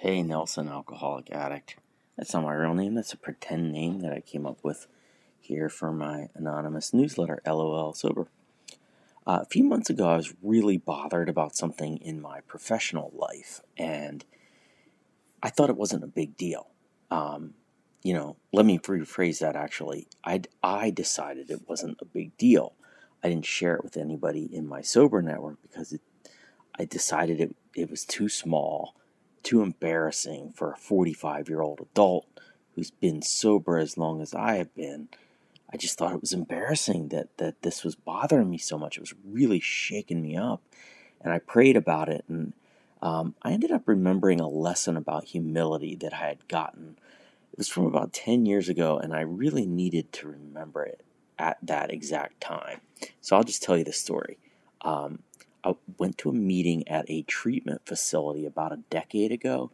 Hey, Nelson, alcoholic addict. That's not my real name. That's a pretend name that I came up with here for my anonymous newsletter, LOL Sober. Uh, a few months ago, I was really bothered about something in my professional life, and I thought it wasn't a big deal. Um, you know, let me rephrase that actually. I, I decided it wasn't a big deal. I didn't share it with anybody in my sober network because it, I decided it, it was too small, too embarrassing for a 45 year old adult who's been sober as long as I have been. I just thought it was embarrassing that, that this was bothering me so much. It was really shaking me up. And I prayed about it, and um, I ended up remembering a lesson about humility that I had gotten. It was from about 10 years ago, and I really needed to remember it at that exact time. So I'll just tell you the story. Um, I went to a meeting at a treatment facility about a decade ago.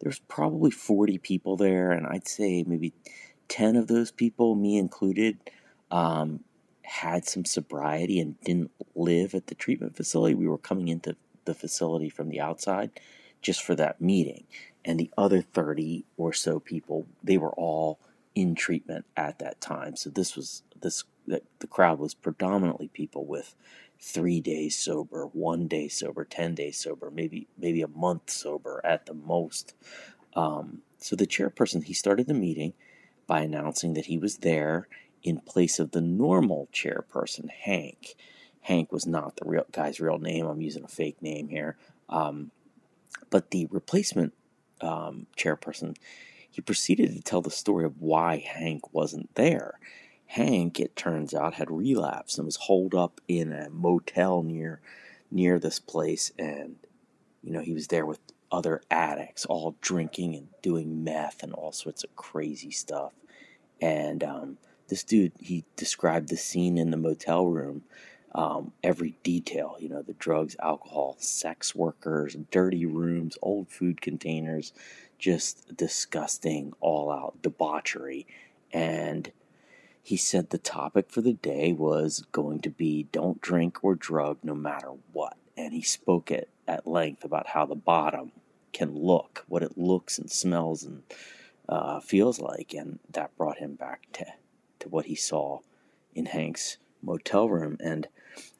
There was probably 40 people there, and I'd say maybe 10 of those people, me included, um, had some sobriety and didn't live at the treatment facility. We were coming into the facility from the outside just for that meeting. And the other 30 or so people, they were all in treatment at that time. So this was this the crowd was predominantly people with three days sober, one day sober, ten days sober, maybe maybe a month sober at the most. Um, so the chairperson he started the meeting by announcing that he was there in place of the normal chairperson, Hank. Hank was not the real guy's real name. I'm using a fake name here. Um, but the replacement um, chairperson, he proceeded to tell the story of why Hank wasn't there. Hank, it turns out, had relapsed and was holed up in a motel near near this place, and you know he was there with other addicts, all drinking and doing meth and all sorts of crazy stuff. And um, this dude, he described the scene in the motel room, um, every detail. You know, the drugs, alcohol, sex workers, dirty rooms, old food containers, just disgusting, all out debauchery, and he said the topic for the day was going to be don't drink or drug no matter what. And he spoke it at length about how the bottom can look, what it looks and smells and uh, feels like. And that brought him back to, to what he saw in Hank's motel room. And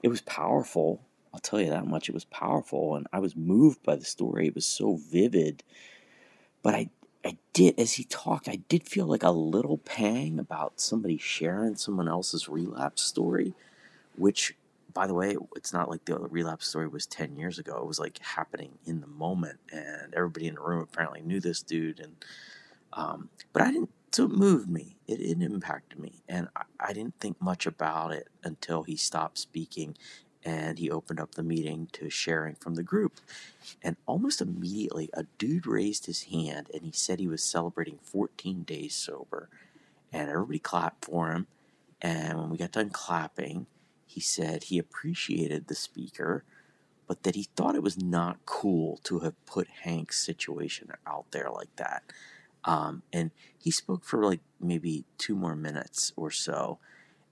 it was powerful. I'll tell you that much. It was powerful. And I was moved by the story. It was so vivid. But I I did, as he talked, I did feel like a little pang about somebody sharing someone else's relapse story, which, by the way, it's not like the relapse story was 10 years ago. It was like happening in the moment, and everybody in the room apparently knew this dude. And, um, but I didn't, so it moved me, it, it impacted me, and I, I didn't think much about it until he stopped speaking and he opened up the meeting to sharing from the group. And almost immediately, a dude raised his hand and he said he was celebrating 14 days sober. And everybody clapped for him. And when we got done clapping, he said he appreciated the speaker, but that he thought it was not cool to have put Hank's situation out there like that. Um, and he spoke for like maybe two more minutes or so.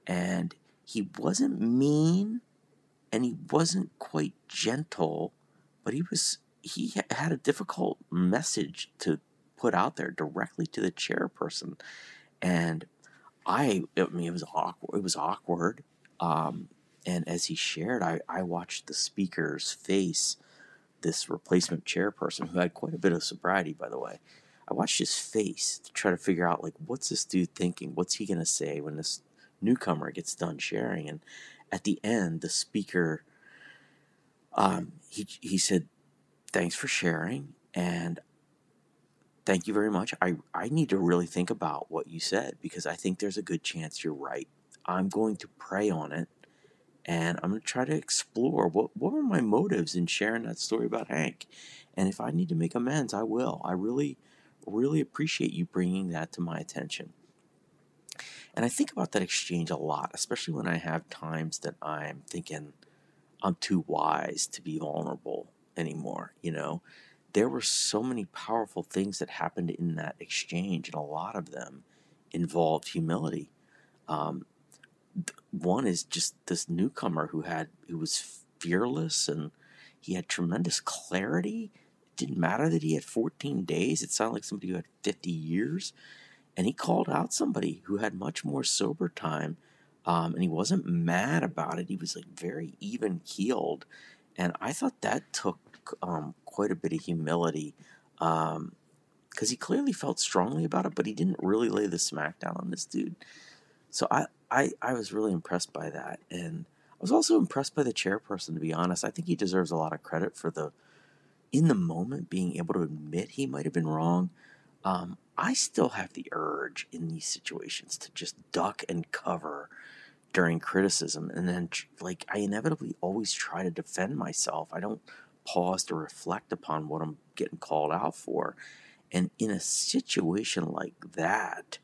And he wasn't mean and he wasn't quite gentle, but he was he had a difficult message to put out there directly to the chairperson, and I I mean it was awkward. It was awkward. Um, and as he shared, I, I watched the speaker's face, this replacement chairperson who had quite a bit of sobriety, by the way. I watched his face to try to figure out like what's this dude thinking? What's he gonna say when this newcomer gets done sharing? And at the end, the speaker, um, he, he said, thanks for sharing and thank you very much. I, I need to really think about what you said because I think there's a good chance you're right. I'm going to pray on it and I'm going to try to explore what, what were my motives in sharing that story about Hank. And if I need to make amends, I will. I really, really appreciate you bringing that to my attention. And I think about that exchange a lot, especially when I have times that I'm thinking I'm too wise to be vulnerable anymore. You know, there were so many powerful things that happened in that exchange, and a lot of them involved humility. Um, one is just this newcomer who had who was fearless and he had tremendous clarity It didn't matter that he had 14 days. It sounded like somebody who had 50 years. And he called out somebody who had much more sober time. Um, and he wasn't mad about it. He was like very even keeled. And I thought that took um, quite a bit of humility because um, he clearly felt strongly about it, but he didn't really lay the smackdown on this dude. So I, I, I was really impressed by that. And I was also impressed by the chairperson, to be honest. I think he deserves a lot of credit for the, in the moment, being able to admit he might have been wrong. Um, I still have the urge in these situations to just duck and cover during criticism. And then, like, I inevitably always try to defend myself. I don't pause to reflect upon what I'm getting called out for. And in a situation like that,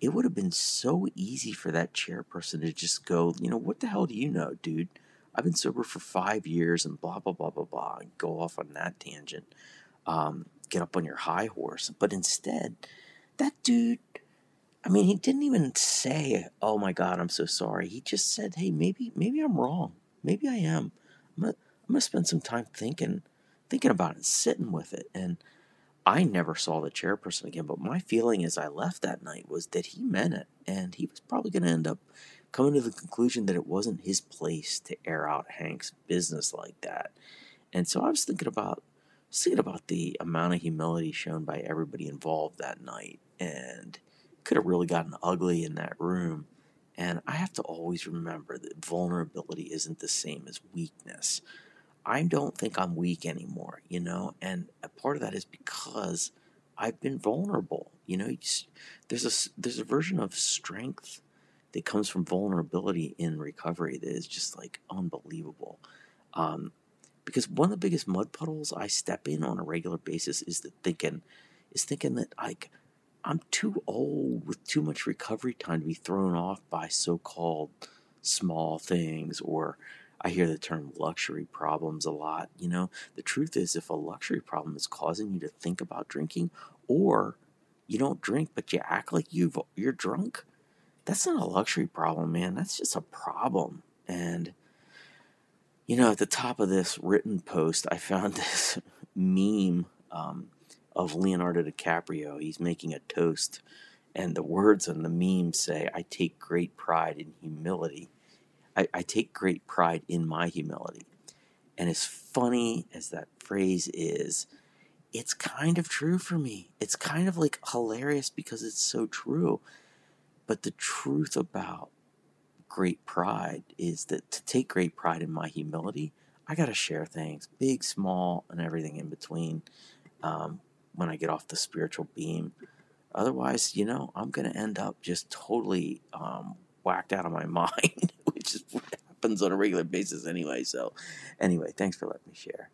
it would have been so easy for that chairperson to just go, you know, what the hell do you know, dude? I've been sober for five years and blah, blah, blah, blah, blah, and go off on that tangent. Um, get up on your high horse. But instead, that dude, I mean, he didn't even say, oh my God, I'm so sorry. He just said, hey, maybe, maybe I'm wrong. Maybe I am. I'm going I'm to spend some time thinking, thinking about it, sitting with it. And, I never saw the chairperson again, but my feeling as I left that night was that he meant it, and he was probably to end up coming to the conclusion that it wasn't his place to air out Hank's business like that. And so I was thinking about thinking about the amount of humility shown by everybody involved that night, and could have really gotten ugly in that room. And I have to always remember that vulnerability isn't the same as weakness. I don't think I'm weak anymore, you know, and a part of that is because I've been vulnerable. You know, just, there's a there's a version of strength that comes from vulnerability in recovery that is just like unbelievable. Um, because one of the biggest mud puddles I step in on a regular basis is the thinking is thinking that like I'm too old with too much recovery time to be thrown off by so-called small things or I hear the term luxury problems a lot. You know, the truth is, if a luxury problem is causing you to think about drinking, or you don't drink but you act like you've you're drunk, that's not a luxury problem, man. That's just a problem. And you know, at the top of this written post, I found this meme um, of Leonardo DiCaprio. He's making a toast, and the words on the meme say, "I take great pride in humility." I, I take great pride in my humility. And as funny as that phrase is, it's kind of true for me. It's kind of like hilarious because it's so true. But the truth about great pride is that to take great pride in my humility, I got to share things, big, small, and everything in between um, when I get off the spiritual beam. Otherwise, you know, I'm going to end up just totally um, whacked out of my mind, which is what happens on a regular basis anyway. So, anyway, thanks for letting me share.